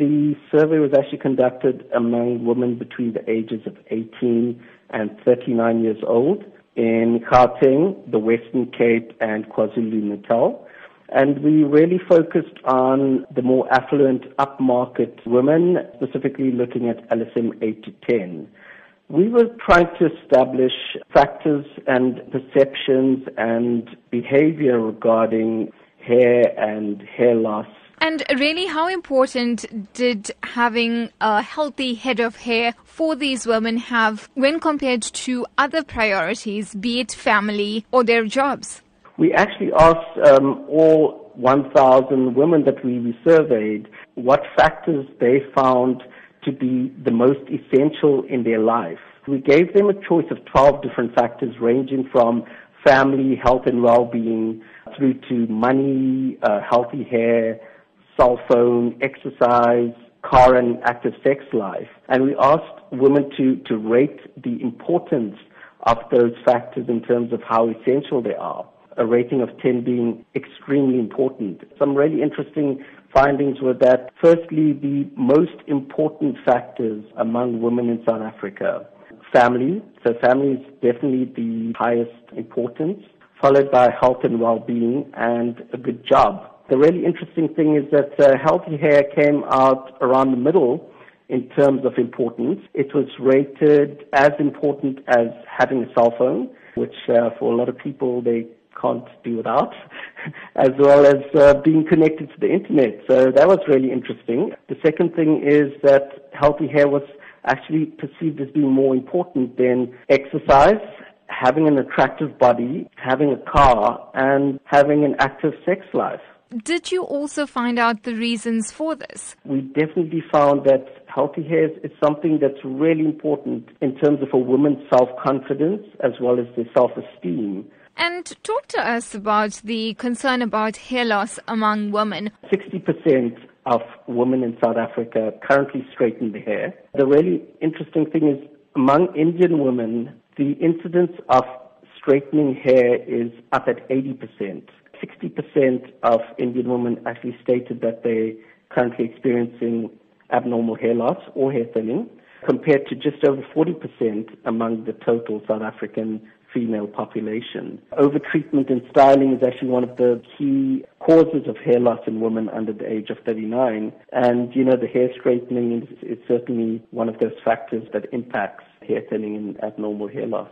The survey was actually conducted among women between the ages of 18 and 39 years old in Gauteng, the Western Cape, and KwaZulu-Natal. And we really focused on the more affluent upmarket women, specifically looking at LSM 8 to 10. We were trying to establish factors and perceptions and behavior regarding hair and hair loss and really, how important did having a healthy head of hair for these women have when compared to other priorities, be it family or their jobs? We actually asked um, all 1,000 women that we surveyed what factors they found to be the most essential in their life. We gave them a choice of 12 different factors ranging from family, health and well-being, through to money, uh, healthy hair, cell phone, exercise, car and active sex life. And we asked women to, to rate the importance of those factors in terms of how essential they are. A rating of 10 being extremely important. Some really interesting findings were that firstly, the most important factors among women in South Africa, family. So family is definitely the highest importance, followed by health and well-being and a good job. The really interesting thing is that uh, healthy hair came out around the middle in terms of importance. It was rated as important as having a cell phone, which uh, for a lot of people they can't do without, as well as uh, being connected to the internet. So that was really interesting. The second thing is that healthy hair was actually perceived as being more important than exercise having an attractive body, having a car, and having an active sex life. Did you also find out the reasons for this? We definitely found that healthy hair is something that's really important in terms of a woman's self-confidence as well as their self-esteem. And talk to us about the concern about hair loss among women. 60% of women in South Africa currently straighten their hair. The really interesting thing is among Indian women, the incidence of straightening hair is up at 80%. 60% of Indian women actually stated that they're currently experiencing abnormal hair loss or hair thinning, compared to just over 40% among the total South African female population. Overtreatment and styling is actually one of the key causes of hair loss in women under the age of 39. And, you know, the hair straightening is, is certainly one of those factors that impacts hair thinning and abnormal hair loss.